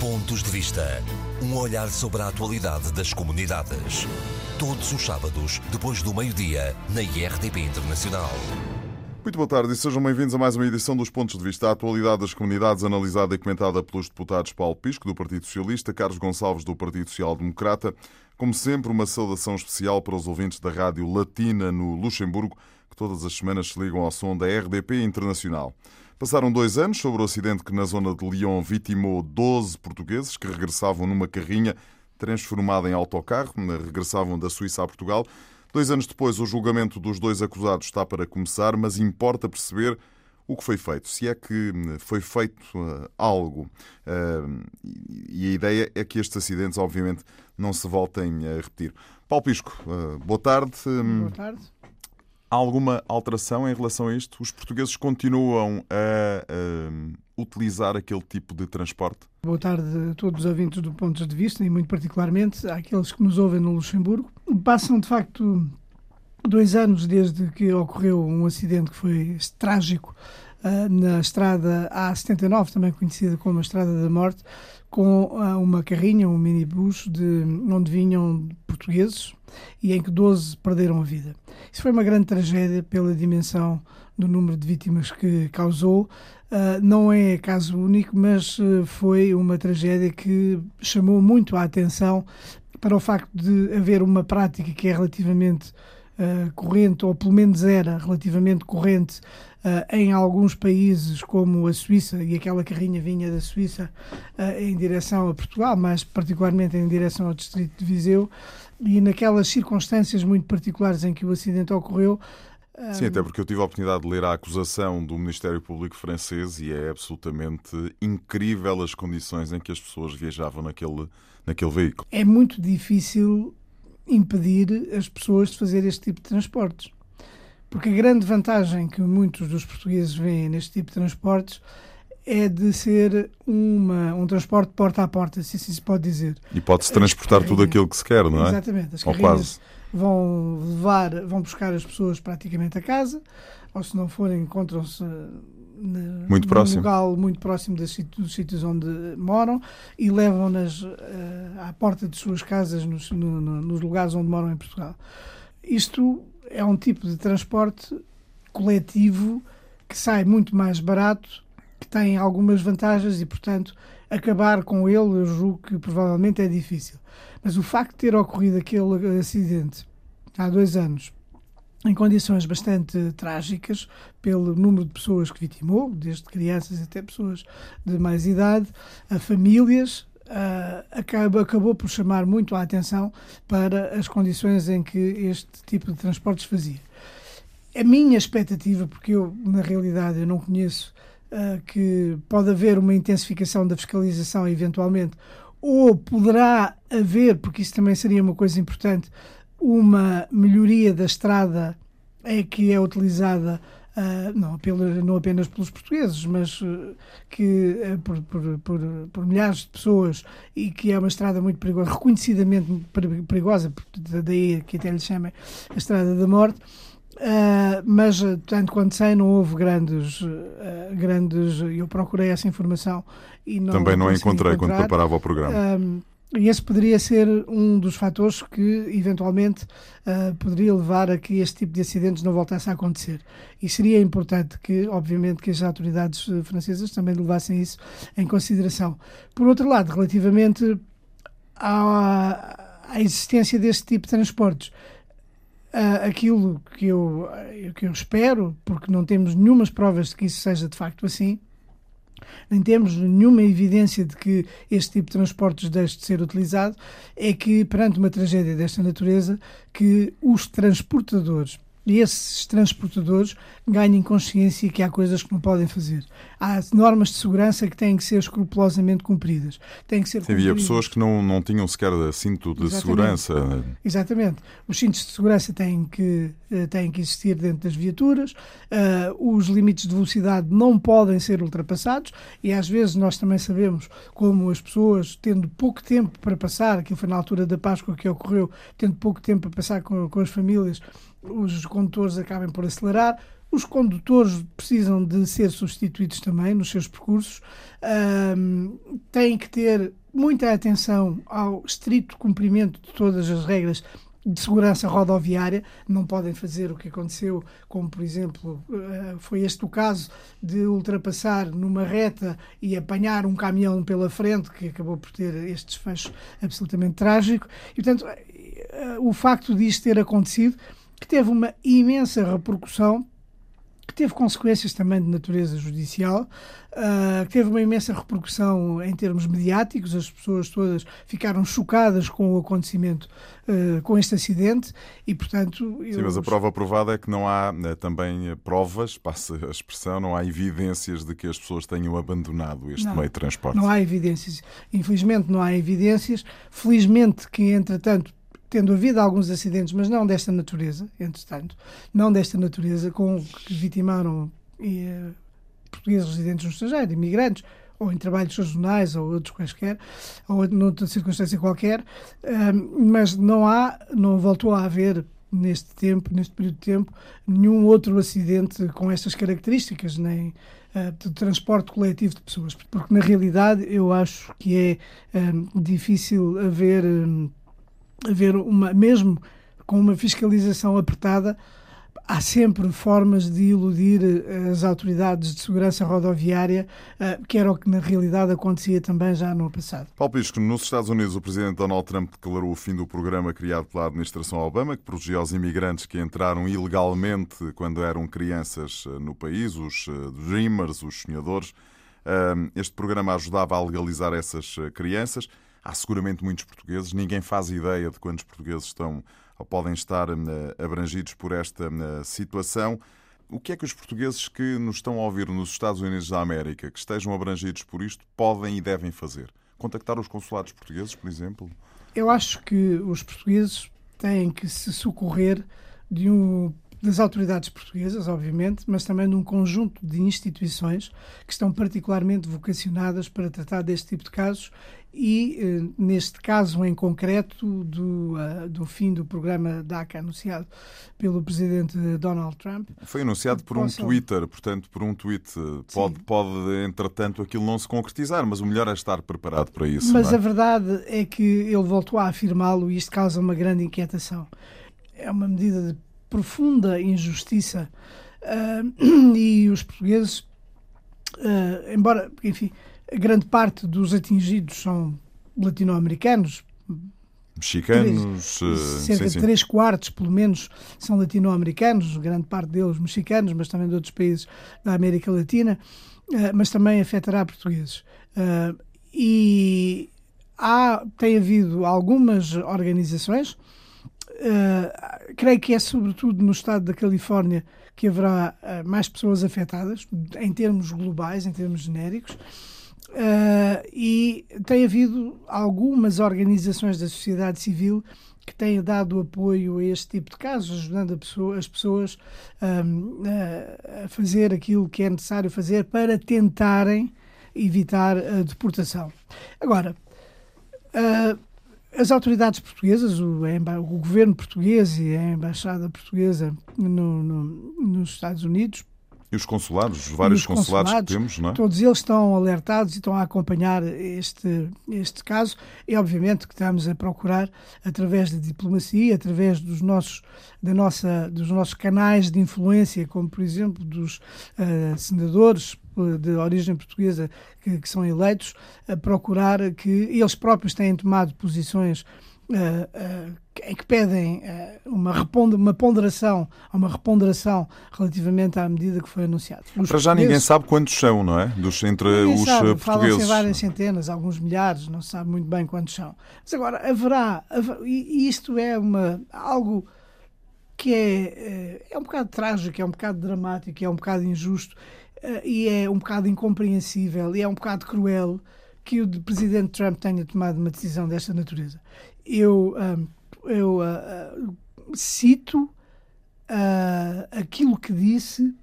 Pontos de Vista. Um olhar sobre a atualidade das comunidades. Todos os sábados, depois do meio-dia, na IRTP Internacional. Muito boa tarde e sejam bem-vindos a mais uma edição dos Pontos de Vista. A atualidade das comunidades analisada e comentada pelos deputados Paulo Pisco, do Partido Socialista, Carlos Gonçalves, do Partido Social Democrata. Como sempre, uma saudação especial para os ouvintes da Rádio Latina no Luxemburgo, que todas as semanas se ligam ao som da RDP Internacional. Passaram dois anos sobre o acidente que na zona de Lyon vitimou 12 portugueses que regressavam numa carrinha transformada em autocarro, regressavam da Suíça a Portugal. Dois anos depois, o julgamento dos dois acusados está para começar, mas importa perceber o que foi feito, se é que foi feito uh, algo. Uh, e a ideia é que estes acidentes, obviamente, não se voltem a repetir. Paulo Pisco, uh, boa tarde. Boa tarde. Há alguma alteração em relação a isto? Os portugueses continuam a, a, utilizar aquele tipo de transporte? Boa tarde a todos os ouvintes do Pontos de Vista e, muito particularmente, àqueles que nos ouvem no Luxemburgo. Passam, de facto, dois anos desde que ocorreu um acidente que foi trágico uh, na estrada A79, também conhecida como a Estrada da Morte, com uh, uma carrinha, um minibus, de, onde vinham portugueses e em que 12 perderam a vida. Isso foi uma grande tragédia pela dimensão do número de vítimas que causou. Uh, não é caso único, mas uh, foi uma tragédia que chamou muito a atenção para o facto de haver uma prática que é relativamente uh, corrente, ou pelo menos era relativamente corrente, em alguns países como a Suíça, e aquela carrinha vinha da Suíça em direção a Portugal, mas particularmente em direção ao Distrito de Viseu, e naquelas circunstâncias muito particulares em que o acidente ocorreu. Sim, até porque eu tive a oportunidade de ler a acusação do Ministério Público francês e é absolutamente incrível as condições em que as pessoas viajavam naquele, naquele veículo. É muito difícil impedir as pessoas de fazer este tipo de transportes. Porque a grande vantagem que muitos dos portugueses veem neste tipo de transportes é de ser uma, um transporte porta a porta, se assim se pode dizer. E pode-se transportar tudo aquilo que se quer, não é? Exatamente. As carrinhas vão levar, vão buscar as pessoas praticamente a casa, ou se não forem, encontram-se muito num próximo. local muito próximo dos sítios onde moram e levam-nas uh, à porta de suas casas nos, no, no, nos lugares onde moram em Portugal. Isto é um tipo de transporte coletivo que sai muito mais barato que tem algumas vantagens e, portanto, acabar com ele, eu julgo que provavelmente é difícil. Mas o facto de ter ocorrido aquele acidente há dois anos, em condições bastante trágicas, pelo número de pessoas que vitimou, desde crianças até pessoas de mais idade, a famílias, uh, acaba, acabou por chamar muito a atenção para as condições em que este tipo de transportes fazia. A minha expectativa, porque eu, na realidade, eu não conheço uh, que pode haver uma intensificação da fiscalização eventualmente, ou poderá haver, porque isso também seria uma coisa importante, uma melhoria da estrada é que é utilizada Uh, não, apenas, não, apenas pelos portugueses, mas uh, que uh, por, por, por, por, milhares de pessoas e que é uma estrada muito perigosa, reconhecidamente perigosa, daí que até lhe chamem a Estrada da Morte. Uh, mas, tanto quanto sei, não houve grandes, uh, grandes. Eu procurei essa informação e não. Também não a encontrei quando preparava o programa. Uh, e esse poderia ser um dos fatores que, eventualmente, poderia levar a que este tipo de acidentes não voltasse a acontecer. E seria importante que, obviamente, que as autoridades francesas também levassem isso em consideração. Por outro lado, relativamente à, à existência deste tipo de transportes, uh, aquilo que eu, que eu espero, porque não temos nenhumas provas de que isso seja de facto assim, nem temos nenhuma evidência de que este tipo de transportes deixe de ser utilizado, é que perante uma tragédia desta natureza, que os transportadores e esses transportadores ganhem consciência que há coisas que não podem fazer. Há normas de segurança que têm que ser escrupulosamente cumpridas. Têm que ser Sim, havia pessoas que não, não tinham sequer cinto de Exatamente. segurança. Exatamente. Os cintos de segurança têm que, eh, têm que existir dentro das viaturas, uh, os limites de velocidade não podem ser ultrapassados e às vezes nós também sabemos como as pessoas, tendo pouco tempo para passar, aquilo foi na altura da Páscoa que ocorreu, tendo pouco tempo para passar com, com as famílias, os condutores acabem por acelerar, Os condutores precisam de ser substituídos também nos seus percursos, um, têm que ter muita atenção ao estrito cumprimento de todas as regras de segurança rodoviária, não podem fazer o que aconteceu, como por exemplo eh, foi este o caso de ultrapassar numa reta e apanhar um caminhão pela frente, que acabou por ter este desfecho absolutamente trágico. E portanto, eh, o facto disto ter acontecido, que teve uma imensa repercussão que teve consequências também de natureza judicial, uh, que teve uma imensa repercussão em termos mediáticos, as pessoas todas ficaram chocadas com o acontecimento, uh, com este acidente, e portanto. Sim, mas a prova provada é que não há né, também provas, passa a expressão, não há evidências de que as pessoas tenham abandonado este não, meio de transporte. Não há evidências. Infelizmente não há evidências. Felizmente que, entretanto, tendo havido alguns acidentes, mas não desta natureza, entretanto, não desta natureza, com que vitimaram eh, portugueses residentes no estrangeiro, imigrantes, ou em trabalhos sazonais, ou outros quaisquer, ou noutra circunstância qualquer, eh, mas não há, não voltou a haver neste tempo, neste período de tempo, nenhum outro acidente com estas características, nem uh, de transporte coletivo de pessoas, porque na realidade eu acho que é uh, difícil haver uh, haver uma, mesmo com uma fiscalização apertada, há sempre formas de iludir eh, as autoridades de segurança rodoviária, eh, que era o que na realidade acontecia também já no passado. Paulo Pisco, nos Estados Unidos o presidente Donald Trump declarou o fim do programa criado pela administração Obama, que protegia os imigrantes que entraram ilegalmente quando eram crianças eh, no país, os Dreamers, os sonhadores. Este programa ajudava a legalizar essas crianças. Há seguramente muitos portugueses, ninguém faz ideia de quantos portugueses estão ou podem estar eh, abrangidos por esta eh, situação. O que é que os portugueses que nos estão a ouvir nos Estados Unidos da América, que estejam abrangidos por isto, podem e devem fazer? Contactar os consulados portugueses, por exemplo? Eu acho que os portugueses têm que se socorrer de um das autoridades portuguesas, obviamente, mas também de um conjunto de instituições que estão particularmente vocacionadas para tratar deste tipo de casos e, eh, neste caso em concreto, do, uh, do fim do programa DACA anunciado pelo presidente Donald Trump. Foi anunciado por um Twitter, portanto, por um tweet. Pode, pode, entretanto, aquilo não se concretizar, mas o melhor é estar preparado para isso. Mas é? a verdade é que ele voltou a afirmá-lo e isto causa uma grande inquietação. É uma medida de profunda injustiça uh, e os portugueses, uh, embora, enfim, grande parte dos atingidos são latino-americanos. Mexicanos, três, cerca sim, sim. de três quartos, pelo menos, são latino-americanos, grande parte deles mexicanos, mas também de outros países da América Latina, uh, mas também afetará portugueses. Uh, e há, tem havido algumas organizações, uh, creio que é sobretudo no estado da Califórnia que haverá mais pessoas afetadas, em termos globais, em termos genéricos, Uh, e tem havido algumas organizações da sociedade civil que têm dado apoio a este tipo de casos, ajudando pessoa, as pessoas um, a fazer aquilo que é necessário fazer para tentarem evitar a deportação. Agora, uh, as autoridades portuguesas, o, o, governo português e a embaixada portuguesa no, no, nos Estados Unidos. E os consulados, os vários consulados, consulados, que temos, não é? Todos eles estão alertados e estão a acompanhar este, este caso. E, obviamente, que estamos a procurar, através da diplomacia, através dos nossos, da nossa, dos nossos canais de influência, como, por exemplo, dos uh, senadores de origem portuguesa que, que são eleitos, a procurar que eles próprios têm tomado posições uh, uh, que pedem uh, uma, uma ponderação, uma reponderação relativamente à medida que foi anunciada. Para já ninguém sabe quantos são, não é? Dos, entre os sabe, portugueses. Falam-se várias centenas, alguns milhares, não se sabe muito bem quantos são. Mas agora, haverá, haverá e isto é uma, algo que é, é um bocado trágico, é um bocado dramático, é um bocado injusto e é um bocado incompreensível e é um bocado cruel que o presidente Trump tenha tomado uma decisão desta natureza. Eu, eu uh, cito uh, aquilo que disse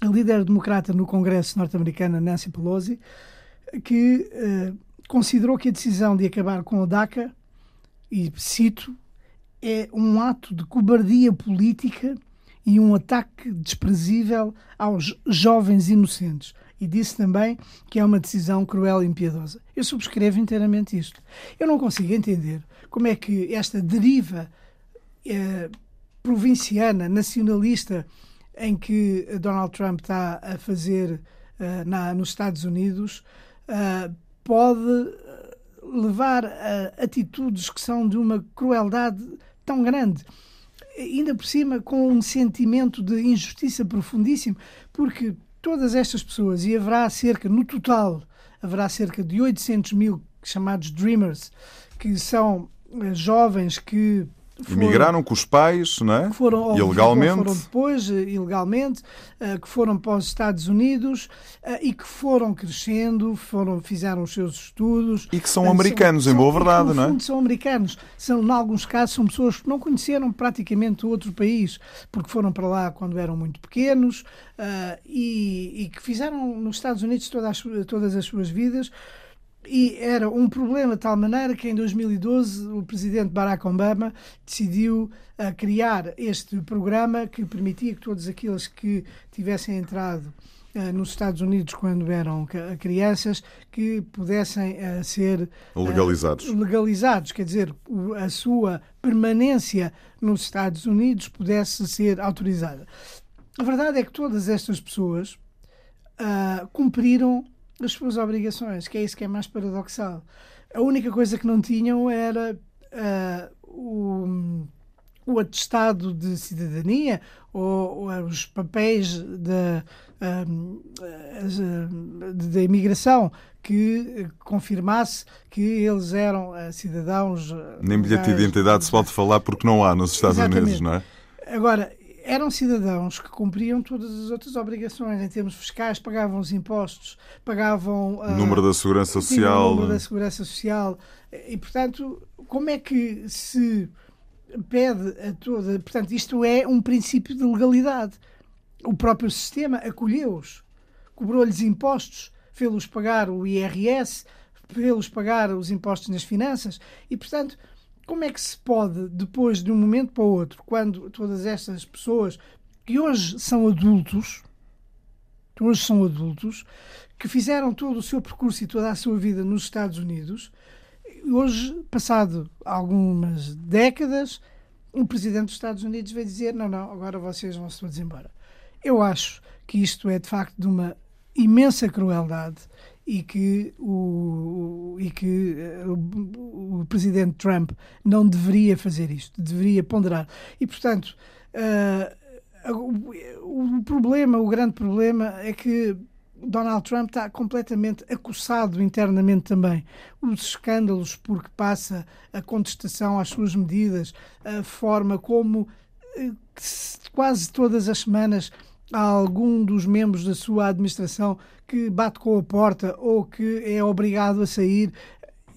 a líder democrata no Congresso norte-americano, Nancy Pelosi, que uh, considerou que a decisão de acabar com o DACA, e cito, é um ato de cobardia política e um ataque desprezível aos jovens inocentes. E disse também que é uma decisão cruel e impiedosa. Eu subscrevo inteiramente isto. Eu não consigo entender como é que esta deriva eh, provinciana, nacionalista, em que Donald Trump está a fazer uh, na, nos Estados Unidos, uh, pode levar a atitudes que são de uma crueldade tão grande. Ainda por cima, com um sentimento de injustiça profundíssimo, porque todas estas pessoas, e haverá cerca, no total, haverá cerca de 800 mil chamados Dreamers, que são jovens que foram, Emigraram com os pais, não é? Foram, ilegalmente. Foram depois, eh, ilegalmente, eh, que foram para os Estados Unidos eh, e que foram crescendo, foram, fizeram os seus estudos. E que são americanos, são, em boa verdade, que, não é? Fundo, são americanos. São, em alguns casos, são pessoas que não conheceram praticamente outro país, porque foram para lá quando eram muito pequenos e, e que fizeram nos Estados Unidos todas as, todas as suas vidas e era um problema de tal maneira que em 2012 o presidente Barack Obama decidiu uh, criar este programa que permitia que todos aqueles que tivessem entrado uh, nos Estados Unidos quando eram crianças que pudessem uh, ser legalizados. legalizados, quer dizer, a sua permanência nos Estados Unidos pudesse ser autorizada. A verdade é que todas estas pessoas cumpriram as suas obrigações, que é isso que é mais paradoxal. A única coisa que não tinham era uh, o, o atestado de cidadania ou, ou os papéis da da imigração que confirmasse que eles eram uh, cidadãos. Nem bilhete de identidade se pode falar porque não há nos Estados Exatamente. Unidos, não é? Agora, eram cidadãos que cumpriam todas as outras obrigações. Em termos fiscais, pagavam os impostos, pagavam o uh, número da segurança social, o número da segurança social. E portanto como é que se pede a toda, portanto isto é um princípio de legalidade. O próprio sistema acolheu-os, cobrou-lhes impostos, fê-los pagar o IRS, fê-los pagar os impostos nas finanças. E portanto como é que se pode, depois de um momento para o outro, quando todas estas pessoas que hoje são adultos, que hoje são adultos, que fizeram todo o seu percurso e toda a sua vida nos Estados Unidos, hoje, passado algumas décadas, um presidente dos Estados Unidos vai dizer: não, não, agora vocês vão-se todos embora. Eu acho que isto é de facto de uma imensa crueldade e que o, e que eh, o, presidente Trump não deveria fazer isto, deveria ponderar. E, portanto, uh, o, problema, o grande problema é que Donald Trump está completamente acossado internamente também. Os escândalos porque passa a contestação às suas medidas, a forma como eh, quase todas as semanas há algum dos membros da sua administração que bate com a porta ou que é obrigado a sair.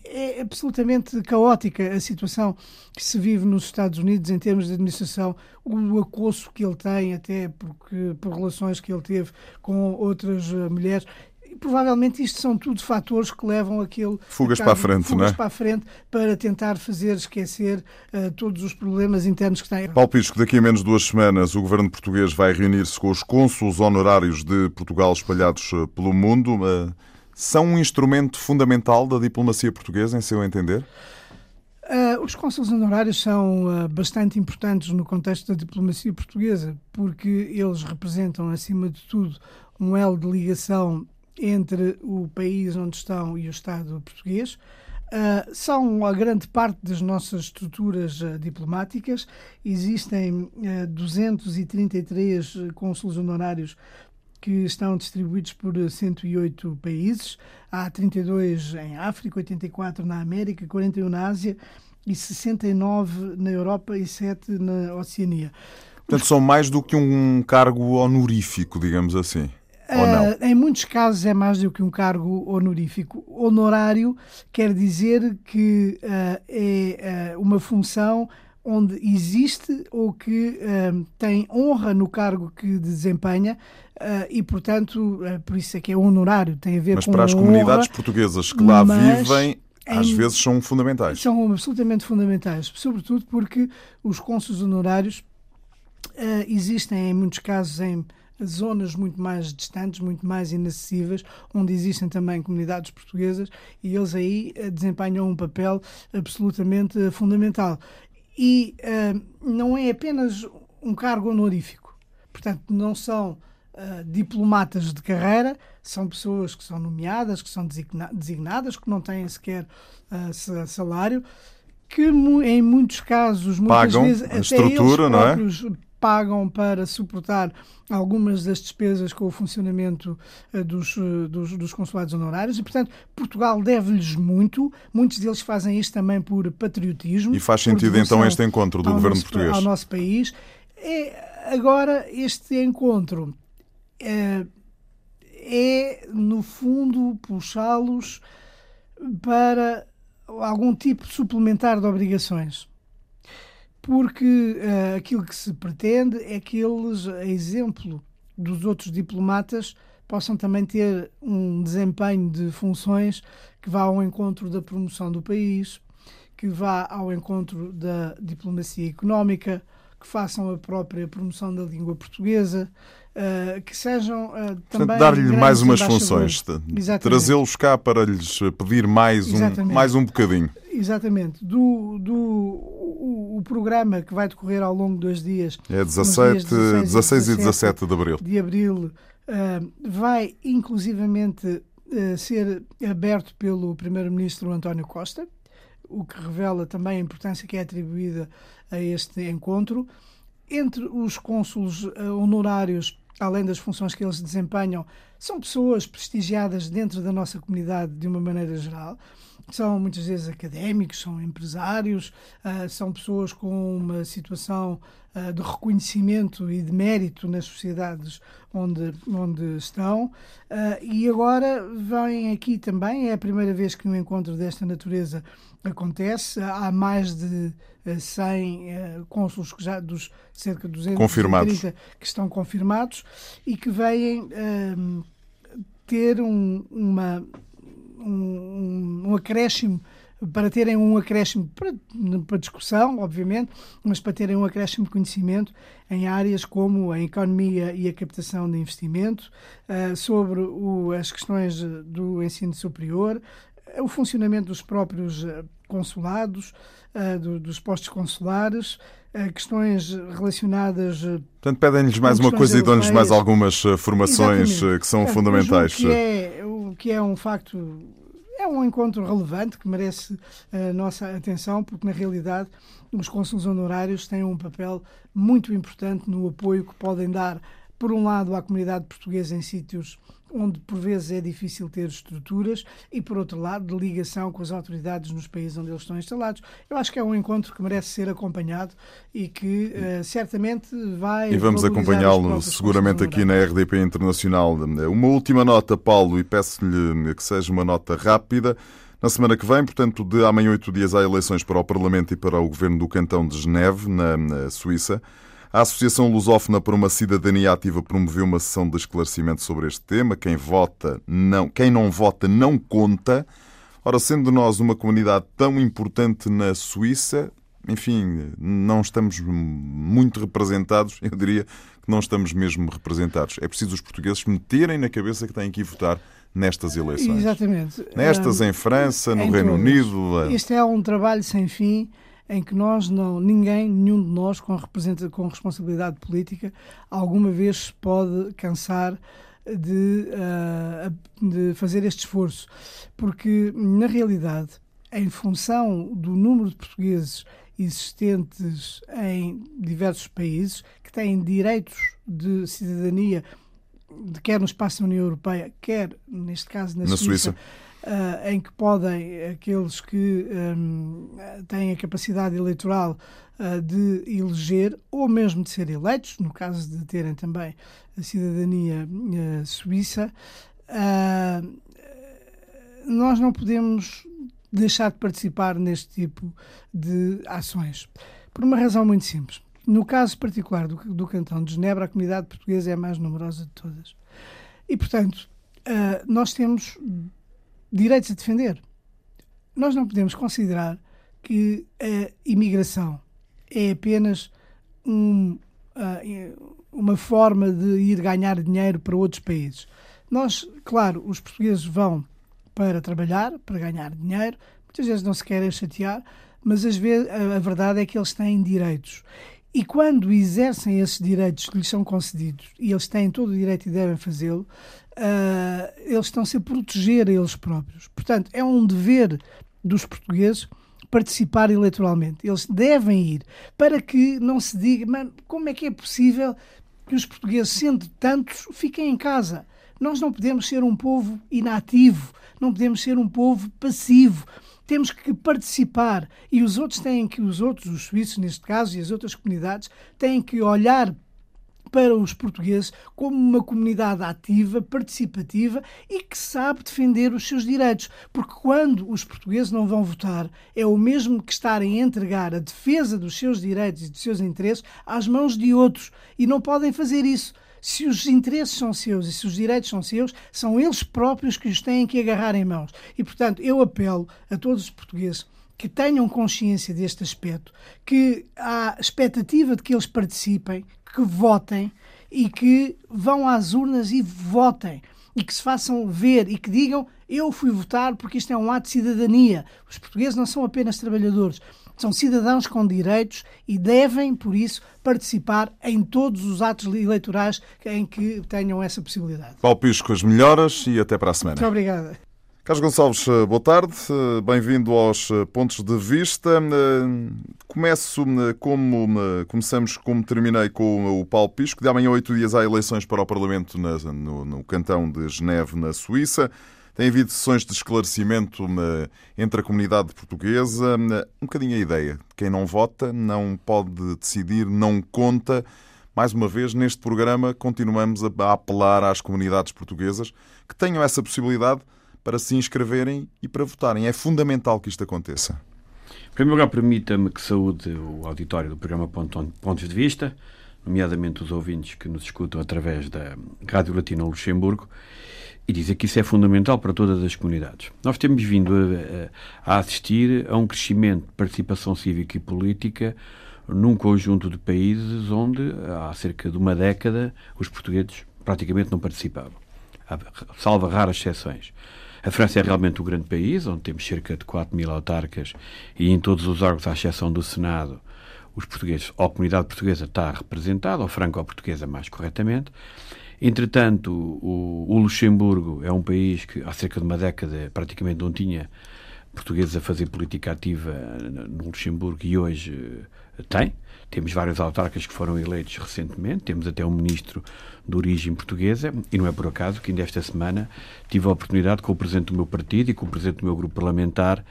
É absolutamente caótica a situação que se vive nos Estados Unidos em termos de administração, o acosso que ele tem, até porque, por relações que ele teve com outras eh, mulheres provavelmente isto são tudo fatores que levam aquele fugas para a frente, fugas não é? para a frente para tentar fazer esquecer uh, todos os problemas internos que têm. Paulo Pisco, daqui a menos duas semanas o governo português vai reunir-se com os cônsulos honorários de Portugal espalhados eh, pelo mundo. Uh, são um instrumento fundamental da diplomacia portuguesa, em seu entender? Uh, os cônsules honorários são uh, bastante importantes no contexto da diplomacia portuguesa, porque eles representam, acima de tudo, um elo de ligação entre o país onde estão e o Estado português. Uh, são a grande parte das nossas estruturas uh, diplomáticas. Existem uh, 233 cônsulos honorários que estão distribuídos por 108 países. Há 32 em África, 84 na América, 41 na Ásia e 69 na Europa e 7 na Oceania. Portanto, são mais do que um cargo honorífico, digamos assim. Uh, em muitos casos é mais do que um cargo honorífico. Honorário quer dizer que uh, é uh, uma função onde existe ou que tem honra no cargo que desempenha e, portanto, por isso é que é honorário, tem a ver mas com Mas para as honra, comunidades portuguesas que lá vivem, às em, vezes são fundamentais. São absolutamente fundamentais, sobretudo porque os cônsules honorários uh, existem em muitos casos em zonas muito mais distantes, muito mais inacessíveis, onde existem também comunidades portuguesas e eles aí uh, desempenham um papel absolutamente uh, fundamental. E não é apenas um cargo honorífico, portanto, não são Uh, diplomatas de carreira, são pessoas que são nomeadas, que são designadas, que não têm sequer uh, salário, que em muitos casos, muitas Pagam vezes, a estrutura, não é? Pagam para suportar algumas das despesas com o funcionamento uh, dos, dos, dos, consulados honorários e, portanto, Portugal deve-lhes muito. Muitos deles fazem isto também por patriotismo. E faz sentido então este encontro do governo nosso, português? Ao nosso país. É, agora, este encontro é, é no fundo, puxá-los para algum tipo suplementar de obrigações. Porque uh, aquilo que se pretende é que eles, a exemplo dos outros diplomatas, possam também ter um desempenho de funções que vá ao encontro da promoção do país, que vá ao encontro da diplomacia económica, que façam a própria promoção da língua portuguesa, uh, que sejam uh, também. Dar-lhe mais umas funções, trazê-los cá para lhes pedir mais um, mais um bocadinho. Exatamente. Do, do, o, o, programa que vai decorrer ao longo dos dias. É 17, dias 16, 16 e 17 de abril. De abril uh, vai inclusivamente ser aberto pelo Primeiro-Ministro António Costa, o que revela também a importância que é atribuída a este encontro. Entre os cônsulos eh, honorários, além das funções que eles desempenham, são pessoas prestigiadas dentro da nossa comunidade de uma maneira geral. São muitas vezes académicos, são empresários, uh, são pessoas com uma situação uh, de reconhecimento e de mérito nas sociedades onde, onde estão. Uh, e agora vêm aqui também, é a primeira vez que um encontro desta natureza acontece. Há mais de 100 uh, cônsulos que já dos cerca de 230 confirmados. que estão confirmados e que vêm ter um, uma um, um acréscimo para terem um acréscimo para, para, discussão, obviamente, mas para terem um acréscimo de conhecimento em áreas como a economia e a captação de investimento, uh, sobre o, as questões do ensino superior, o funcionamento dos próprios eh, consulados, uh, do, dos postos consulares, questões relacionadas. Portanto, pedem-lhes mais uma coisa europeias. e dão-lhes mais algumas formações Exatamente. que são é, fundamentais. Que é, o que é um facto é um encontro relevante que merece a nossa atenção, porque na realidade os cônsules honorários têm um papel muito importante no apoio que podem dar, por um lado, à comunidade portuguesa em sítios onde por vezes é difícil ter estruturas, e por outro lado, de ligação com as autoridades nos países onde eles estão instalados. Eu acho que é um encontro que merece ser acompanhado e que uh, certamente vai. E vamos acompanhá-lo seguramente aqui na RDP Internacional. Uma última nota, Paulo, e peço-lhe que seja uma nota rápida. Na semana que vem, portanto, de amanhã oito dias, há eleições para o Parlamento e para o Governo do Cantão de Geneve, na Suíça. A Associação Lusófona por uma Cidadania Ativa promoveu uma sessão de esclarecimento sobre este tema. Quem vota não, quem não vota não conta. Ora, sendo nós uma comunidade tão importante na Suíça, enfim, não estamos muito representados, eu diria que não estamos mesmo representados. É preciso os portugueses meterem na cabeça que têm que ir votar nestas eleições. Exatamente. Nestas em França, no Reino Unido. Este é um trabalho sem fim em que nós não, ninguém, nenhum de nós com, com responsabilidade política, alguma vez pode cansar de, uh, de fazer este esforço. Porque, na realidade, em função do número de portugueses existentes em diversos países que têm direitos de cidadania, quer no espaço da União Europeia, quer, neste caso, na, na Suíça, Suíça uh, em que podem aqueles que um, têm a capacidade eleitoral uh, de eleger ou mesmo de ser eleitos, no caso de terem também a cidadania uh, suíça, nós não podemos deixar de participar neste tipo de ações. Por uma razão muito simples. No caso particular do, do cantão de Genebra, a comunidade portuguesa é a mais numerosa de todas. E, portanto, nós temos direitos a defender. Nós não podemos considerar que a imigração é apenas um uh, uma forma de ir ganhar dinheiro para outros países. Nós, claro, os portugueses vão para trabalhar, para ganhar dinheiro, muitas vezes não se querem chatear, mas às vezes a verdade é que eles têm direitos. E quando exercem esses direitos que lhes são concedidos, e eles têm todo o direito e devem fazê-lo, uh, eles estão-se a proteger a eles próprios. Portanto, é um dever dos portugueses participar eleitoralmente. Eles devem ir para que não se diga, mano, como é que é possível que os portugueses, sendo tantos, fiquem em casa? Nós não podemos ser um povo inativo, não podemos ser um povo passivo temos que participar e os outros têm que, os outros, os suíços neste caso e as outras comunidades, têm que olhar para os portugueses como uma comunidade ativa, participativa e que sabe defender os seus direitos. Porque quando os portugueses não vão votar, é o mesmo que estarem a entregar a defesa dos seus direitos e dos seus interesses às mãos de outros. E não podem fazer isso se os interesses são seus e se os direitos são seus, são eles próprios que os têm que agarrar em mãos. E, portanto, eu apelo a todos os portugueses que tenham consciência deste aspecto, que há expectativa de que eles participem, que votem e que vão às urnas e votem e que se façam ver e que digam eu fui votar porque isto é um ato de cidadania. Os portugueses não são apenas trabalhadores, são cidadãos com direitos e devem, por isso, participar em todos os atos eleitorais em que tenham essa possibilidade. Paulo Pisco, as melhoras e até para a semana. Muito obrigada. Carlos Gonçalves, eh, boa tarde, eh, bem-vindo aos eh, Pontos de Vista. Começo como começamos como terminei com o Paulo Pisco. De amanhã, oito dias, há eleições para o Parlamento no, cantão de Geneve, na Suíça. Tem havido sessões de esclarecimento entre a comunidade portuguesa. Um bocadinho a ideia. Quem não vota não pode decidir, não conta. Mais uma vez, neste programa, continuamos a apelar às comunidades portuguesas que tenham essa possibilidade para se inscreverem e para votarem. É fundamental que isto aconteça. Em primeiro lugar, permita-me que saúde o auditório do programa Pontos de Vista, nomeadamente os ouvintes que nos escutam através da Rádio Latina Luxemburgo, e dizer que isso é fundamental para todas as comunidades. Nós temos vindo a, a, assistir a um crescimento de participação cívica e política num conjunto de países onde, há cerca de uma década, os portugueses praticamente não participavam, salvo raras exceções. A França é realmente o grande país, onde temos cerca de 4 mil autarcas e em todos os órgãos, à exceção do Senado, os portugueses, ou a comunidade portuguesa está representada, ou franco-portuguesa mais corretamente. Entretanto, o, o, Luxemburgo é um país que há cerca de uma década praticamente não tinha portugueses a fazer política ativa no Luxemburgo e hoje eh, tem. Temos vários autarcas que foram eleitos recentemente, temos até um ministro de origem portuguesa, e não é por acaso que ainda esta semana tive a oportunidade, com o presidente do meu partido e com o presidente do meu grupo parlamentar,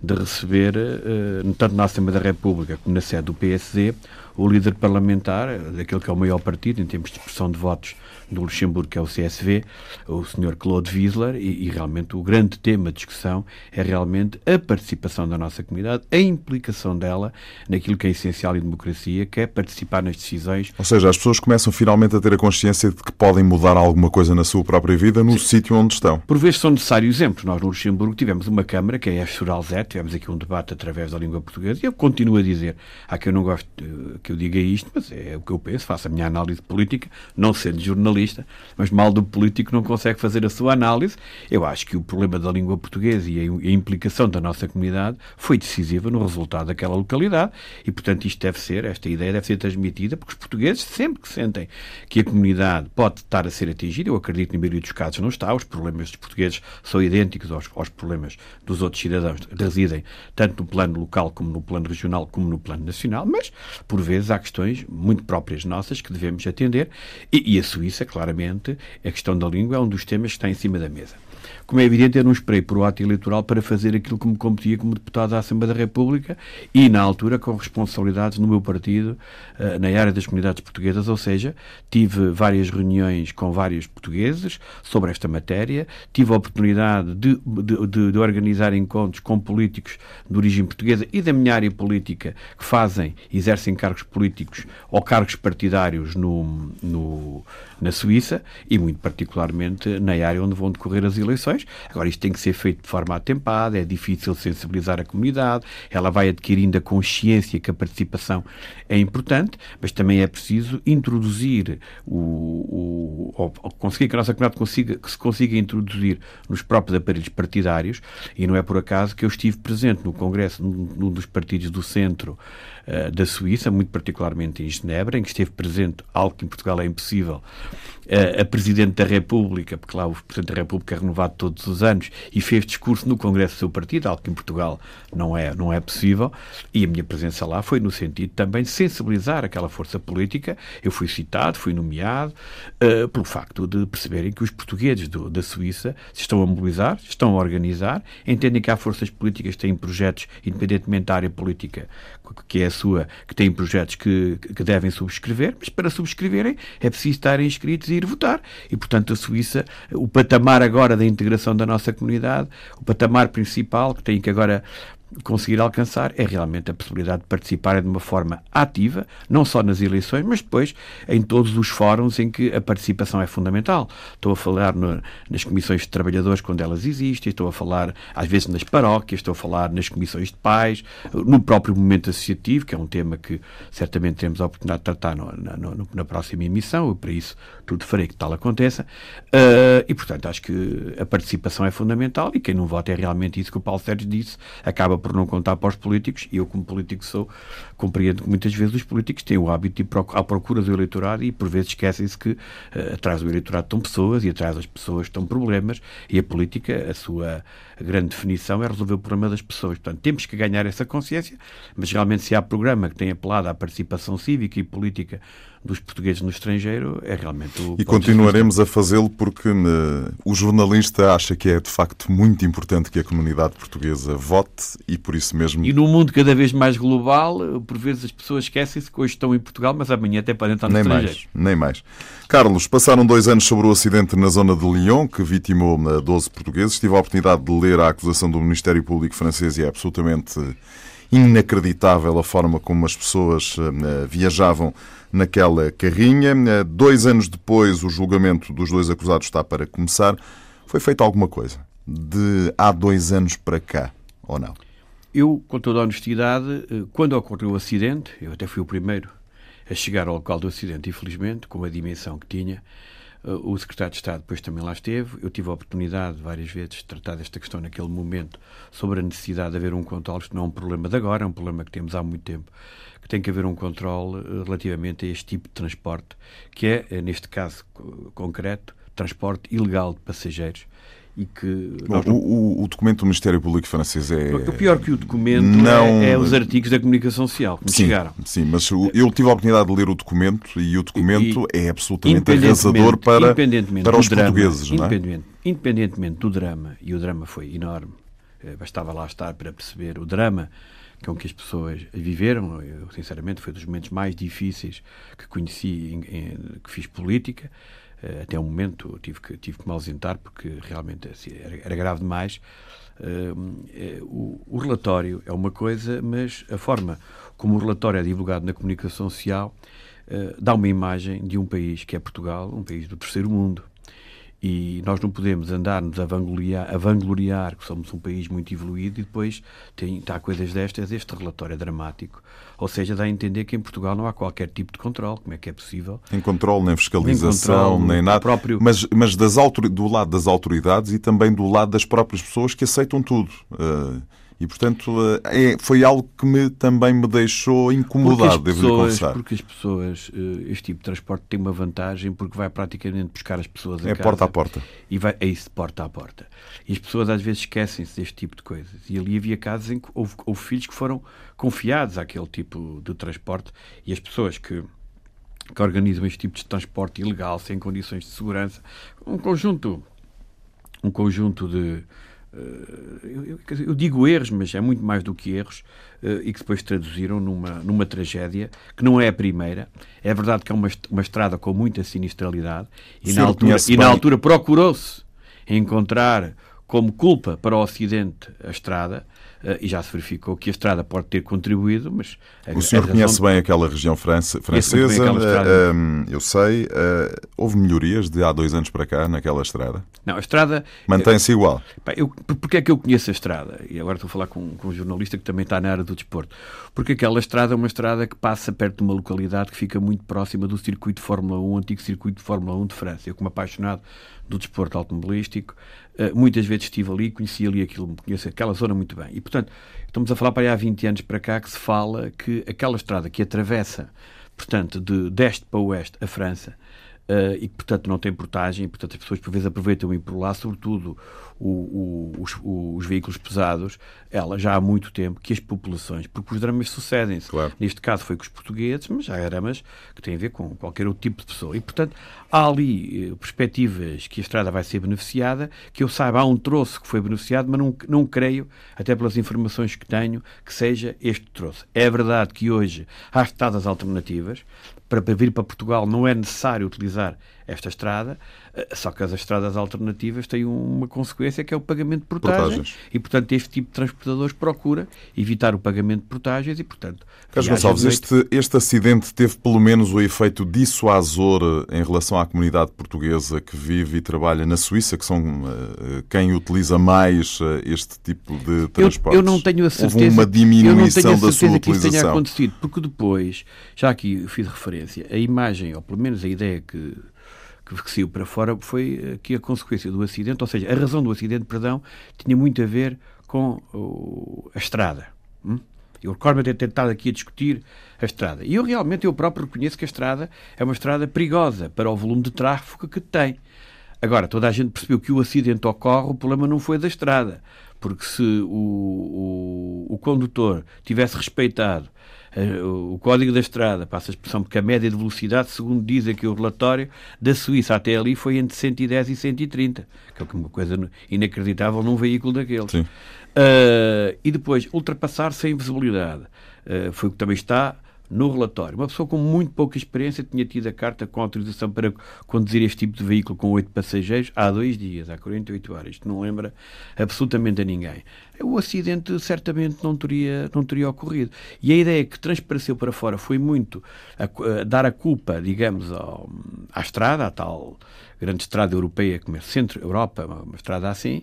de receber, uh, tanto na Assembleia da República como na sede do PSD, o líder parlamentar daquele que é o maior partido em termos de expressão de votos do Luxemburgo, que é o CSV, o Sr. Claude Wiesler, e, e, realmente o grande tema de discussão é realmente a participação da nossa comunidade, a implicação dela naquilo que é essencial em democracia, que é participar nas decisões. Ou seja, as pessoas começam finalmente a ter a consciência de que podem mudar alguma coisa na sua própria vida no Sim. sítio onde estão. Por vezes são necessários exemplos. Nós no Luxemburgo tivemos uma Câmara, que é a F. Zé, tivemos aqui um debate através da língua portuguesa, e eu continuo a dizer, há que eu não gosto eh, que eu diga isto, mas é o que eu penso, faço a minha análise política, não sendo jornalista, jornalista, mas mal do político não consegue fazer a sua análise. Eu acho que o problema da língua portuguesa e a implicação da nossa comunidade foi decisiva no resultado daquela localidade e, portanto, isto deve ser, esta ideia deve ser transmitida, porque os portugueses, sempre que sentem que a comunidade pode estar a ser atingida, eu acredito que na maioria dos casos não está, os problemas dos portugueses são idênticos aos, aos problemas dos outros cidadãos, residem tanto no plano local como no plano regional como no plano nacional, mas, por vezes, há questões muito próprias nossas que devemos atender e, e a Suíça, claramente, a questão da língua é um dos temas que está em cima da mesa. Como é evidente, eu não esperei por o ato eleitoral para fazer aquilo que me competia como deputado da Assembleia da República e, na altura, com responsabilidades no meu partido, eh, na área das comunidades portuguesas, ou seja, tive várias reuniões com vários portugueses sobre esta matéria, tive a oportunidade de, de, de, organizar encontros com políticos de origem portuguesa e da minha área política que fazem, exercem cargos políticos ou cargos partidários no, no, na, Suíça e, muito particularmente, na área onde vão decorrer as eleições. Agora, isto tem que ser feito de forma atempada, é difícil sensibilizar a comunidade, ela vai adquirindo a consciência que a participação é importante, mas também é preciso introduzir o, o conseguir que a nossa comunidade consiga, que se consiga introduzir nos próprios aparelhos partidários, e não é por acaso que eu estive presente no Congresso, num, num dos partidos do centro uh, da Suíça, muito particularmente em Genebra, em que esteve presente algo que em Portugal é impossível, uh, a Presidente da República, porque lá o Presidente da República é renovado todos os anos, e fez discurso no Congresso do seu partido, algo que em Portugal não é, não é possível, e a minha presença lá foi no sentido também de sensibilizar aquela força política. Eu fui citado, fui nomeado, uh, pelo facto de perceberem que os portugueses do, da Suíça se estão a mobilizar, estão a organizar, entendem que há forças políticas que têm projetos, independentemente da área política que é a sua, que têm projetos que, que devem subscrever, mas para subscreverem é preciso estarem inscritos e ir votar. E, portanto, a Suíça, o patamar agora da integração da nossa comunidade, o patamar principal que tem que agora conseguir alcançar é realmente a possibilidade de participarem de uma forma ativa, não só nas eleições, mas depois em todos os fóruns em que a participação é fundamental. Estou a falar no, nas comissões de trabalhadores quando elas existem, estou a falar às vezes nas paróquias, estou a falar nas comissões de pais, no próprio momento associativo, que é um tema que certamente teremos a oportunidade de tratar no, na, no, na, próxima emissão, e para isso tudo farei que tal aconteça. Uh, e, portanto, acho que a participação é fundamental e quem não vota é realmente isso que o Paulo Sérgio disse, acaba por não contar para os políticos, e eu, como político, sou, compreendo que muitas vezes os políticos têm o hábito de ir à procura do eleitorado e, por vezes, esquecem-se que uh, atrás do eleitorado estão pessoas e atrás das pessoas estão problemas, e a política, a sua grande definição, é resolver o problema das pessoas. Portanto, temos que ganhar essa consciência, mas realmente, se há programa que tem apelado à participação cívica e política dos portugueses no estrangeiro é realmente o. E continuaremos a fazê-lo porque uh, o jornalista acha que é de facto muito importante que a comunidade portuguesa vote e por isso mesmo. E num mundo cada vez mais global, por vezes as pessoas esquecem-se que hoje estão em Portugal, mas amanhã até podem estar no nem estrangeiro. Mais, nem mais. Carlos, passaram dois anos sobre o acidente na zona de Lyon, que vitimou 12 portugueses. Tive a oportunidade de ler a acusação do Ministério Público francês e é absolutamente inacreditável a forma como as pessoas uh, viajavam naquela carrinha. Uh, dois anos depois, o julgamento dos dois acusados está para começar. Foi feita alguma coisa de há dois anos para cá, ou não? Eu, com toda a honestidade, eh, quando ocorreu o acidente, eu até fui o primeiro a chegar ao local do acidente, infelizmente, com a dimensão que tinha, o secretário de Estado depois também lá esteve. Eu tive a oportunidade, várias vezes, de tratar desta questão naquele momento, sobre a necessidade de haver um controle. Isto não é um problema de agora, é um problema que temos há muito tempo. Que tem que haver um controle eh, relativamente a este tipo de transporte, que é, eh, neste caso concreto, transporte ilegal de passageiros e que. Bom, não... o, o, documento do Ministério Público francês é. O pior que o documento não... é, é, os artigos da comunicação social que sim, chegaram. Sim, mas eu tive a oportunidade de ler o documento e o documento e, é absolutamente arrasador para, para os drama, portugueses. Não é? Independentemente do drama, e o drama foi enorme, eh, bastava lá estar para perceber o drama com que as pessoas viveram. Eu, sinceramente, foi dos momentos mais difíceis que conheci, em, em, que fiz política. Uh, até o momento tive que, tive que me ausentar porque realmente assim, era, era, grave demais. Uh, é, o, relatório é uma coisa, mas a forma como o relatório é divulgado na comunicação social dá uma imagem de um país que é Portugal, um país do terceiro mundo, e nós não podemos andar-nos a vangloriar, a vangloriar que somos um país muito evoluído e depois tem, está coisas destas, este relatório é dramático. Ou seja, dá a entender que em Portugal não há qualquer tipo de controle. Como é que é possível? Nem controle, nem fiscalização, nem, nem nada. Próprio... Mas, mas das do lado das autoridades e também do lado das próprias pessoas que aceitam tudo. Uh e, portanto, eh, é, foi algo que me, também me deixou incomodado, devo lhe confessar. Porque as pessoas, eh, este tipo de transporte tem uma vantagem porque vai praticamente buscar as pessoas a é casa. É porta a porta. E vai, é isso, porta a porta. E as pessoas às vezes esquecem-se deste tipo de coisas. E ali havia casos em que houve, houve filhos que foram confiados àquele tipo de transporte e as pessoas que que organizam este tipo de transporte ilegal, sem condições de segurança, um conjunto, um conjunto de, eu, eu, digo erros, mas é muito mais do que erros, uh, e que depois traduziram numa, numa tragédia que não é a primeira. É verdade que é uma, uma estrada com muita sinistralidade, e na altura, e na altura procurou-se encontrar como culpa para o Ocidente a estrada, e já se verificou que a estrada pode ter contribuído, mas... A, o senhor conhece bem aquela região france, francesa, uh, eu sei. Uh, houve melhorias de há dois anos para cá naquela estrada? Não, a estrada... Mantém-se igual? Eu, porque é que eu conheço a estrada? E agora estou a falar com, com um jornalista que também está na área do desporto. Porque aquela estrada é uma estrada que passa perto de uma localidade que fica muito próxima do circuito de Fórmula 1, o antigo circuito de Fórmula 1 de França. Eu, como apaixonado do desporto automobilístico, eh, muitas vezes estive ali, conheci ali aquilo, conheço aquela zona muito bem. E, portanto, estamos a falar para aí há 20 anos para cá que se fala que aquela estrada que atravessa, portanto, de deste para oeste a França, uh, e que, portanto, não tem portagem, e, portanto, as pessoas por vezes aproveitam ir por lá, sobretudo o, o, os, os, veículos pesados, ela já há muito tempo que as populações, porque os dramas sucedem-se. Claro. Neste caso foi com os portugueses, mas já há dramas que têm a ver com qualquer outro tipo de pessoa. E, portanto, há ali eh, perspectivas que a estrada vai ser beneficiada, que eu saiba, há um troço que foi beneficiado, mas não, não creio, até pelas informações que tenho, que seja este troço. É verdade que hoje há estradas alternativas, para vir para Portugal não é necessário utilizar esta estrada, eh, só que as estradas alternativas têm uma consequência que é o pagamento de portagens. E, portanto, este tipo de transportadores procura evitar o pagamento de portagens e, portanto... Carlos Gonçalves, este, este acidente teve pelo menos o efeito dissuasor em relação à comunidade portuguesa que vive e trabalha na Suíça, que são uh, quem utiliza mais este tipo de transportes. Eu, eu não tenho a certeza, Houve uma diminuição eu não tenho a certeza da sua que isso tenha acontecido, porque depois, já aqui fiz referência, a imagem, ou pelo menos a ideia que que saiu para fora foi que a consequência do acidente, ou seja, a razão do acidente, perdão, tinha muito a ver com o, a estrada. Hum? Eu recordo-me ter tentado aqui a discutir a estrada. E eu realmente, eu próprio reconheço que a estrada é uma estrada perigosa para o volume de tráfego que tem. Agora, toda a gente percebeu que o acidente ocorre, o problema não foi da estrada. Porque se o, o, o condutor tivesse respeitado eh, o código da estrada, passa a expressão, porque a média de velocidade, segundo diz aqui o relatório, da Suíça até ali foi entre 110 e 130, que é uma coisa inacreditável num veículo daqueles. Uh, e depois, ultrapassar sem visibilidade. Uh, foi o que também está no relatório. Uma pessoa com muito pouca experiência tinha tido a carta com autorização para conduzir este tipo de veículo com oito passageiros há dois dias, há 48 horas. Isto não lembra absolutamente a ninguém. O acidente certamente não teria, não teria ocorrido. E a ideia que transpareceu para fora foi muito a, a dar a culpa, digamos, ao, à estrada, à tal grande estrada europeia como é Centro-Europa, uma, uma estrada assim,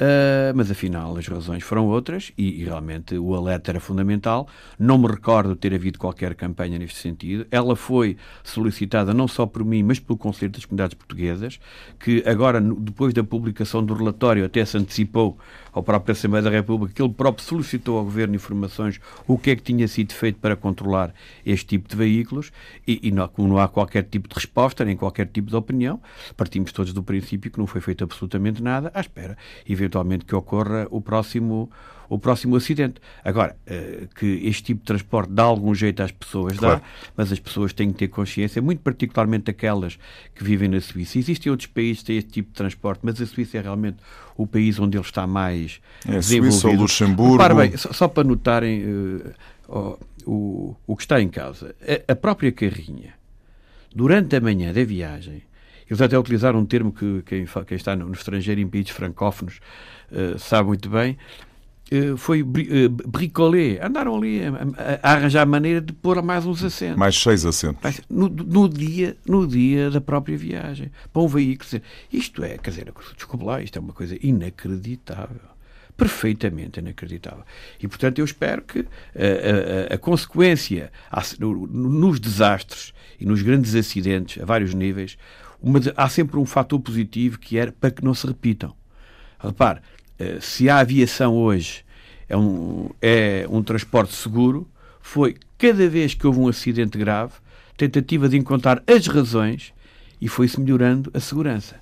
Uh, mas afinal as razões foram outras e, e, realmente o alerta era fundamental. Não me recordo ter havido qualquer campanha neste sentido. Ela foi solicitada não só por mim, mas pelo Conselho das Comunidades Portuguesas, que agora, depois da publicação do relatório, até se antecipou ao próprio Assembleia da República, que ele próprio solicitou ao Governo informações o que é que tinha sido feito para controlar este tipo de veículos e, e não, como não há qualquer tipo de resposta, nem qualquer tipo de opinião, partimos todos do princípio que não foi feito absolutamente nada, à espera, eventualmente, que ocorra o próximo o próximo acidente. Agora, uh, que este tipo de transporte dá algum jeito às pessoas, claro. dá, mas as pessoas têm que ter consciência, muito particularmente aquelas que vivem na Suíça. Existem outros países que têm este tipo de transporte, mas a Suíça é realmente o país onde ele está mais é, desenvolvido. Suíça ou Luxemburgo. bem, só, só, para notarem uh, oh, o, o que está em causa. A, a própria carrinha, durante a manhã da viagem, eles até utilizaram um termo que quem, quem está no, no estrangeiro, em países francófonos, uh, sabe muito bem, eh, foi eh, bricolé. Andaram ali a, a, arranjar maneira de pôr mais uns assentos. Mais seis assentos. No, no, dia, no dia da própria viagem. Para um veículo. Isto é, quer dizer, desculpe lá, isto é uma coisa inacreditável. Perfeitamente inacreditável. E, portanto, eu espero que a, a, a consequência nos desastres e nos grandes acidentes, a vários níveis, uma, há sempre um fator positivo que é para que não se repitam. Repare, eh, se a aviação hoje é um, é um transporte seguro, foi cada vez que houve um acidente grave, tentativa de encontrar as razões e foi-se melhorando a segurança.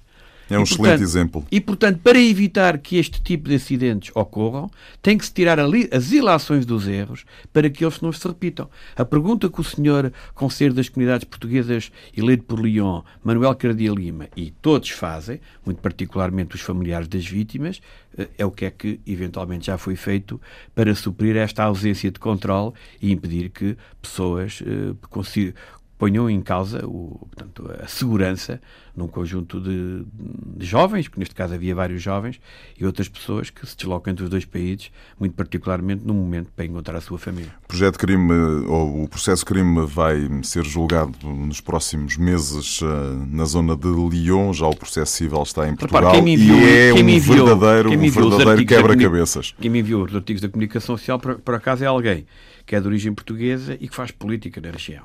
É um e, excelente portanto, exemplo. E, portanto, para evitar que este tipo de acidentes ocorram, tem que se tirar as ilações dos erros para que eles não se repitam. A pergunta que o senhor Conselheiro das Comunidades Portuguesas, eleito por Lyon, Manuel Cardia Lima, e todos fazem, muito particularmente os familiares das vítimas, eh, é o que é que eventualmente já foi feito para suprir esta ausência de controle e impedir que pessoas eh, ponham em causa o, portanto, a segurança num conjunto de, de, jovens, porque neste caso havia vários jovens, e outras pessoas que se deslocam entre os dois países, muito particularmente no momento para encontrar a sua família. O projeto crime, ou o processo crime vai ser julgado nos próximos meses eh, na zona de Lyon, já o processo civil está em Portugal Repara, enviou, e é um enviou, verdadeiro, um verdadeiro quebra-cabeças. Quem me enviou os artigos da comunicação social, por, por acaso, é alguém que é de origem portuguesa e que faz política na região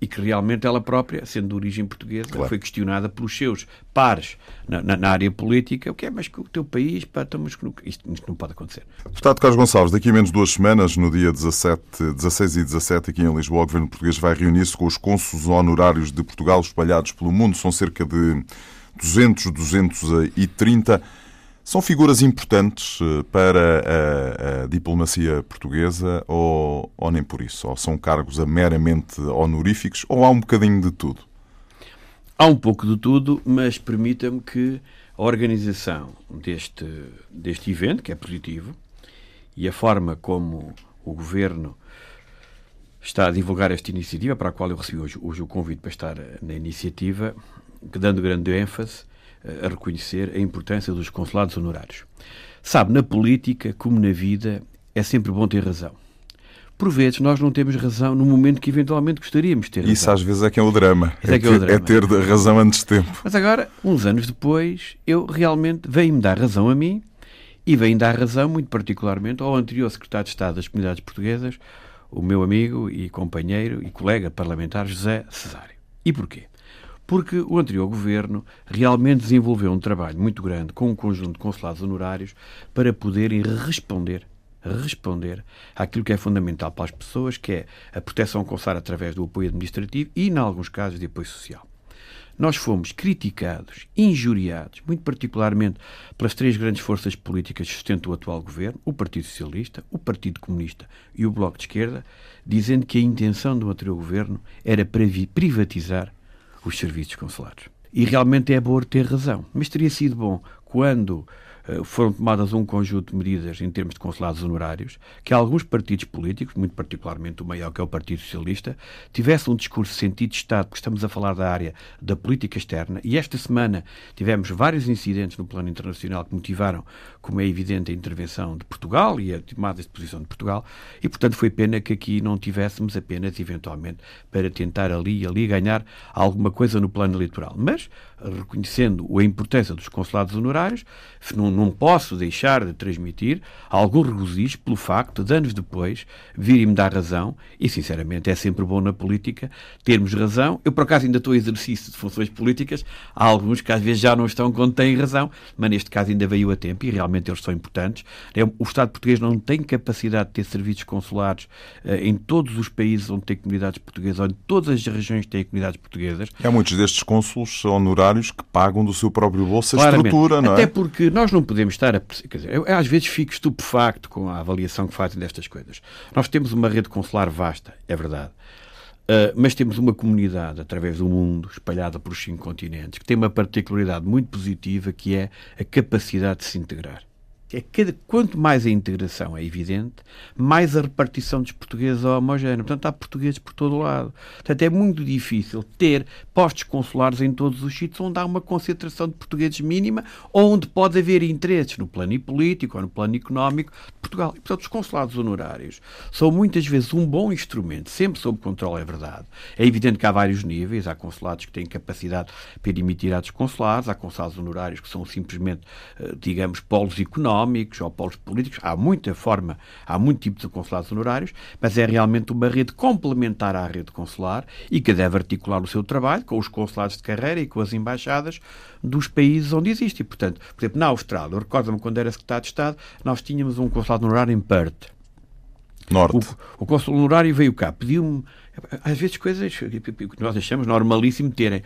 e que realmente ela própria, sendo de origem portuguesa, claro. foi questionada pelos seus pares na, na, na, área política. O que é, mas que o teu país, pá, estamos, isto, isto, não pode acontecer. Deputado Carlos Gonçalves, daqui a menos duas semanas, no dia 17, 16 e 17, aqui em Lisboa, o Governo Português vai reunir-se com os cônsulos honorários de Portugal espalhados pelo mundo. São cerca de 200, 230. São figuras importantes eh, para a, a diplomacia portuguesa ou, ou, nem por isso? Ou são cargos meramente honoríficos ou há um bocadinho de tudo? Há um pouco de tudo, mas permita-me que a organização deste, deste evento, que é positivo, e a forma como o Governo está a divulgar esta iniciativa, para a qual eu recebi hoje, hoje o convite para estar na iniciativa, que dando grande ênfase a reconhecer a importância dos consulados honorários. Sabe, na política, como na vida, é sempre bom ter razão. Por vezes, nós não temos razão no momento que eventualmente gostaríamos de ter razão. Isso às vezes é que é o drama. É, é, que é, o drama. é ter razão antes de tempo. Mas agora, uns anos depois, eu realmente veio-me dar razão a mim e veio dar razão, muito particularmente, ao anterior secretário de Estado das Comunidades Portuguesas, o meu amigo e companheiro e colega parlamentar José Cesário. E porquê? Porque o anterior governo realmente desenvolveu um trabalho muito grande com um conjunto de consulados honorários para poderem responder responder àquilo que é fundamental para as pessoas, que é a proteção consular através do apoio administrativo e, em alguns casos, de apoio social. Nós fomos criticados, injuriados, muito particularmente pelas três grandes forças políticas que sustentam o atual governo, o Partido Socialista, o Partido Comunista e o Bloco de Esquerda, dizendo que a intenção do anterior governo era privatizar os serviços consulares. E realmente é bom ter razão. Mas teria sido bom quando foram tomadas um conjunto de medidas em termos de consulados honorários, que alguns partidos políticos, muito particularmente o maior que é o Partido Socialista, tivessem um discurso sentido de Estado, porque estamos a falar da área da política externa, e esta semana tivemos vários incidentes no plano internacional que motivaram, como é evidente, a intervenção de Portugal e a tomada de posição de Portugal, e portanto foi pena que aqui não tivéssemos apenas, eventualmente, para tentar ali e ali ganhar alguma coisa no plano eleitoral. Mas, reconhecendo a importância dos consulados honorários, não não posso deixar de transmitir algum regozijo pelo facto de, anos depois, virem-me dar razão, e sinceramente é sempre bom na política termos razão. Eu, por acaso, ainda estou em exercício de funções políticas, há alguns que às vezes já não estão quando têm razão, mas neste caso ainda veio a tempo e realmente eles são importantes. É, o Estado português não tem capacidade de ter serviços consulares eh, em todos os países onde tem comunidades portuguesas, ou em todas as regiões que têm comunidades portuguesas. Há muitos destes cônsulos honorários que pagam do seu próprio bolso a Claramente. estrutura, não é? Até porque nós não podemos estar a. Quer dizer, eu, às vezes fico estupefacto com a avaliação que fazem destas coisas. Nós temos uma rede consular vasta, é verdade. Uh, mas temos uma comunidade através do mundo, espalhada por cinco continentes, que tem uma particularidade muito positiva que é a capacidade de se integrar é cada, quanto mais a integração é evidente, mais a repartição dos portugueses é homogénea. Portanto, há portugueses por todo o lado. Portanto, é muito difícil ter postos consulares em todos os sítios onde há uma concentração de portugueses mínima ou onde pode haver interesses no plano político ou no plano económico de Portugal. E, portanto, os consulados honorários são muitas vezes um bom instrumento, sempre sob controle, é verdade. É evidente que há vários níveis. Há consulados que têm capacidade para emitir atos consulares, há consulados honorários que são simplesmente, eh, digamos, polos económicos económicos ou polos políticos. Há muita forma, há muito tipo de consulados honorários, mas é realmente uma rede complementar à rede consular e que deve articular o seu trabalho com os consulados de carreira e com as embaixadas dos países onde existe. E, portanto, por exemplo, na Austrália, eu recordo-me quando era secretário de Estado, nós tínhamos um consulado honorário em Perth. Norte. O, o consul honorário veio cá, pediu-me, às vezes, coisas que nós achamos normalíssimo terem.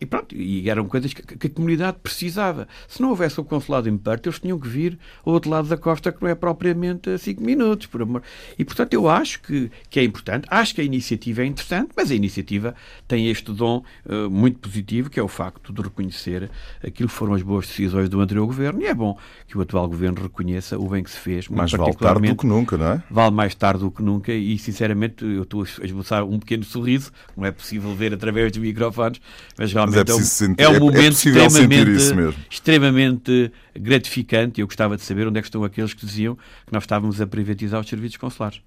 E pronto, e eram coisas que, que, a comunidade precisava. Se não houvesse o consulado em Perth, eles tinham que vir ao outro lado da costa, que não é propriamente a 5 minutos, por amor. E, portanto, eu acho que, que é importante, acho que a iniciativa é interessante, mas a iniciativa tem este dom uh, muito positivo, que é o facto de reconhecer aquilo que foram as boas decisões do anterior governo, e é bom que o atual governo reconheça o bem que se fez. Mais vale tarde do que nunca, não é? Vale mais tarde do que nunca, e, sinceramente, eu estou a esboçar um pequeno sorriso, não é possível ver através dos microfones, mas realmente mas é, um, sentir, é um é, momento é extremamente, extremamente gratificante. Eu gostava de saber onde é que estão aqueles que diziam que nós estávamos a privatizar os serviços consulares.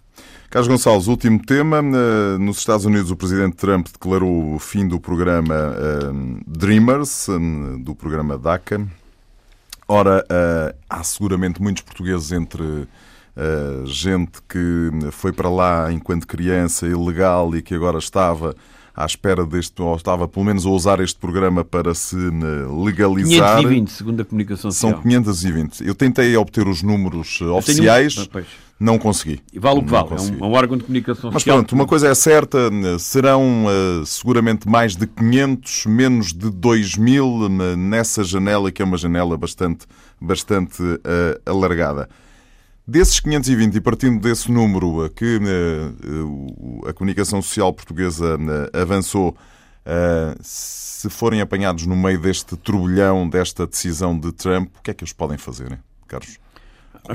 Carlos Gonçalves, último tema. Eh, nos Estados Unidos, o presidente Trump declarou o fim do programa uh, Dreamers, um, do programa DACA. Ora, há seguramente muitos portugueses entre uh, gente que foi para lá enquanto criança ilegal e que agora estava à espera deste, ou estava pelo menos a usar este programa para se eh, legalizar. 520, segundo a comunicação social. São 520. Eu tentei obter os números eh, oficiais. Um... Ah, não consegui. E vale o que vale, é um, um, órgão de comunicação Mas social. Mas pronto, uma coisa é certa, eh, serão uh, seguramente mais de 500, menos de 2 mil nessa janela, que é uma janela bastante, bastante uh, alargada. Desses 520, e partindo desse número que uh, a comunicação social portuguesa uh, avançou, se forem apanhados no meio deste turbilhão, desta decisão de Trump, o que é que eles podem fazer, Carlos?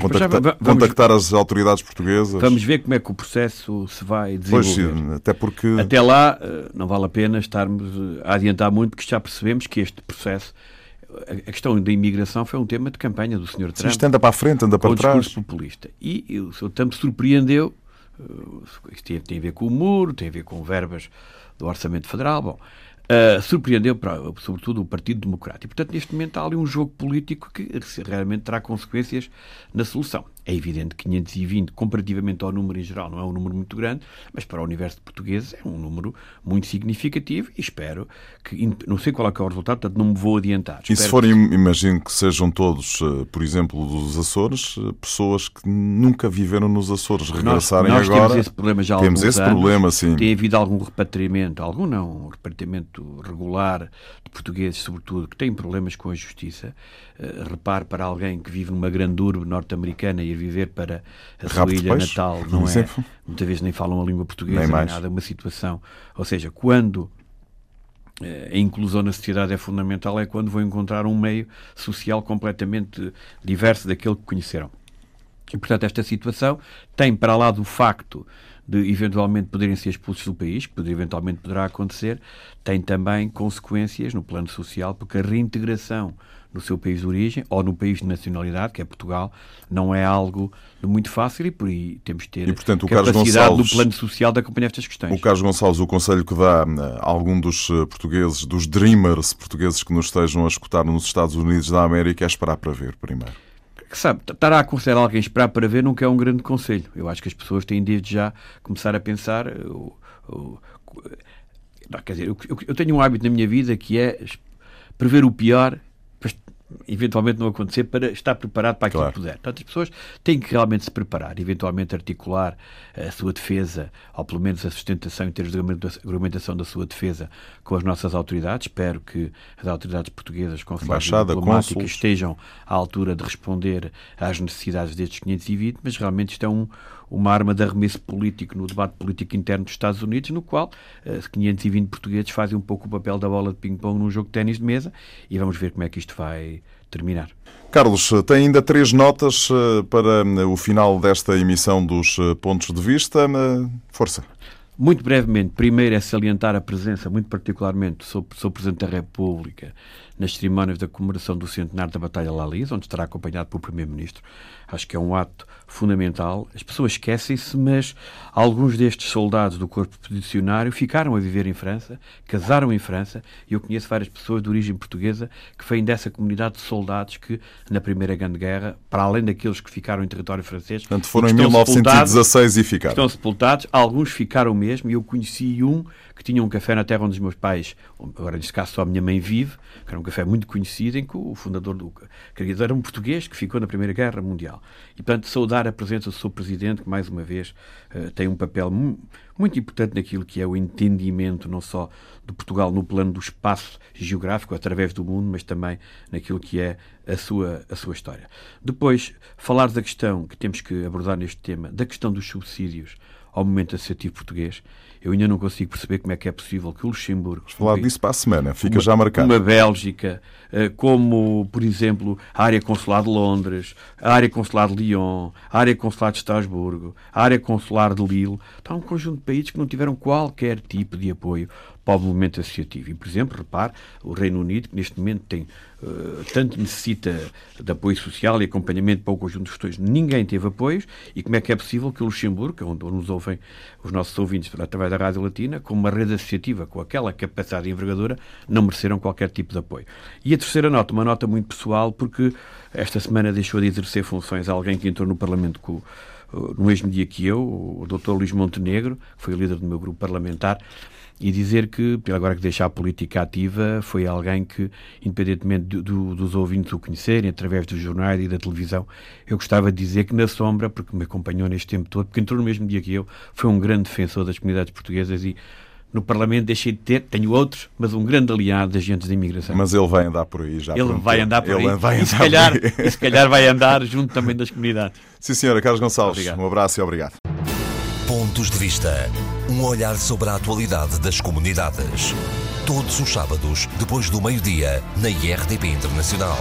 Contacta vamos, contactar as autoridades portuguesas. Vamos ver como é que o processo se vai desenvolver. Pois, até porque. Até lá, não vale a pena estarmos a adiantar muito, porque já percebemos que este processo a questão da imigração foi um tema de campanha do Sr. Trump. Isto anda para a frente, anda para trás. discurso populista. E o Sr. Trump surpreendeu. Uh, isto tem a ver com o muro, tem a ver com verbas do Orçamento Federal. Bom, uh, surpreendeu, para, sobretudo, o Partido Democrático. E, portanto, neste momento há ali um jogo político que realmente terá consequências na solução. É evidente que 520, comparativamente ao número em geral, não é um número muito grande, mas para o universo português é um número muito significativo e espero que, não sei qual é, que é o resultado, portanto não me vou adiantar. E se forem, que... imagino que sejam todos, eh, por exemplo, dos Açores, eh, pessoas que nunca viveram nos Açores, regressarem nós, nós agora. Temos esse problema já há Temos esse anos. problema, sim. Tem havido algum repatriamento, algum não, um repatriamento regular de portugueses, sobretudo, que têm problemas com a justiça. Uh, repare para alguém que vive numa grande urbe norte-americana e viver para a sua ilha depois, natal, não é? Muitas vezes nem falam a língua portuguesa, nem, mais. nada, é uma situação. Ou seja, quando eh, a inclusão na sociedade é fundamental, é quando vão encontrar um meio social completamente diverso daquele que conheceram. E, portanto, esta situação tem, para lá do facto de eventualmente poderem ser expulsos do país, que eventualmente poderá acontecer, tem também consequências no plano social, porque a reintegração no seu país de origem ou no país de nacionalidade, que é Portugal, não é algo muito fácil e por aí temos de ter e, portanto, o capacidade Gonçalves, do plano social de acompanhar estas questões. O Carlos Gonçalves, o conselho que dá a algum dos eh, portugueses, dos dreamers portugueses que nos estejam a escutar nos Estados Unidos da América é esperar para ver primeiro. Que sabe, estar a aconselhar alguém a esperar para ver nunca é um grande conselho. Eu acho que as pessoas têm desde já começar a pensar. Não, quer dizer, eu, eu tenho um hábito na minha vida que é prever o pior eventualmente não acontecer para estar preparado para aquilo claro. que puder. Portanto, as pessoas têm que realmente se preparar, eventualmente articular a sua defesa, ou pelo menos a sustentação em termos de argumentação da sua defesa com as nossas autoridades. Espero que as autoridades portuguesas, consulares e diplomáticas estejam à altura de responder às necessidades destes 520, mas realmente isto é um, uma arma de arremesso político no debate político interno dos Estados Unidos, no qual uh, 520 portugueses fazem um pouco o papel da bola de ping-pong num jogo de ténis de mesa e vamos ver como é que isto vai terminar. Carlos, tem ainda três notas uh, para uh, o final desta emissão dos pontos de vista. Força. Muito brevemente, primeiro é salientar a presença, muito particularmente, do Sr. Presidente da República nas cerimónias da comemoração do centenário da Batalha Lalis, onde estará acompanhado pelo Primeiro-Ministro. Acho que é um ato fundamental. As pessoas esquecem-se, mas alguns destes soldados do corpo expedicionário ficaram a viver em França, casaram em França, e eu conheço várias pessoas de origem portuguesa que vêm dessa comunidade de soldados que, na Primeira Grande Guerra, para além daqueles que ficaram em território francês... Portanto, foram em 1916 e ficaram. Estão sepultados, alguns ficaram mesmo, e eu conheci um que tinha um café na terra onde os meus pais, agora neste caso só a minha mãe vive, que era um café muito conhecido em que o fundador do criador era um português que ficou na Primeira Guerra Mundial. E, portanto, saudar a presença do seu presidente, que, mais uma vez, uh, tem um papel muito importante naquilo que é o entendimento não só de Portugal no plano do espaço geográfico através do mundo, mas também naquilo que é a sua, a sua história. Depois, falar da questão que temos que abordar neste tema, da questão dos subsídios ao momento associativo português. Eu ainda não consigo perceber como é que é possível que o Luxemburgo. Vamos falar disso para a semana, fica uma, já marcado. Uma Bélgica, eh, como, por exemplo, a área consular de Londres, a área consular de Lyon, a área consular de Estrasburgo, a área consular de Lille. Está um conjunto de países que não tiveram qualquer tipo de apoio para o movimento associativo. E, por exemplo, repare, o Reino Unido, que neste momento tem uh, tanto necessita de apoio social e acompanhamento para o conjunto de questões, ninguém teve apoios, e como é que é possível que o Luxemburgo, onde nos ouvem os nossos ouvintes através da Rádio Latina, com uma rede associativa com aquela capacidade envergadura, não mereceram qualquer tipo de apoio. E a terceira nota, uma nota muito pessoal, porque esta semana deixou de exercer funções alguém que entrou no Parlamento com no mesmo dia que eu, o Dr. Luís Montenegro, que foi o líder do meu grupo parlamentar, e dizer que, agora que deixa a política ativa, foi alguém que, independentemente do, do, dos ouvintes o conhecerem, através dos jornais e da televisão, eu gostava de dizer que na sombra, porque me acompanhou neste tempo todo, porque entrou no mesmo dia que eu, foi um grande defensor das comunidades portuguesas e no Parlamento deixei de ter, tenho outros, mas um grande aliado de agentes de imigração. Mas ele vai andar por aí já. Ele vai andar por ele aí. Vai andar e, se calhar, e se calhar vai andar junto também das comunidades. Sim, senhora. Carlos Gonçalves, obrigado. um abraço e obrigado. Pontos de Vista. Um olhar sobre a atualidade das comunidades. Todos os sábados, depois do meio-dia, na IRTP Internacional.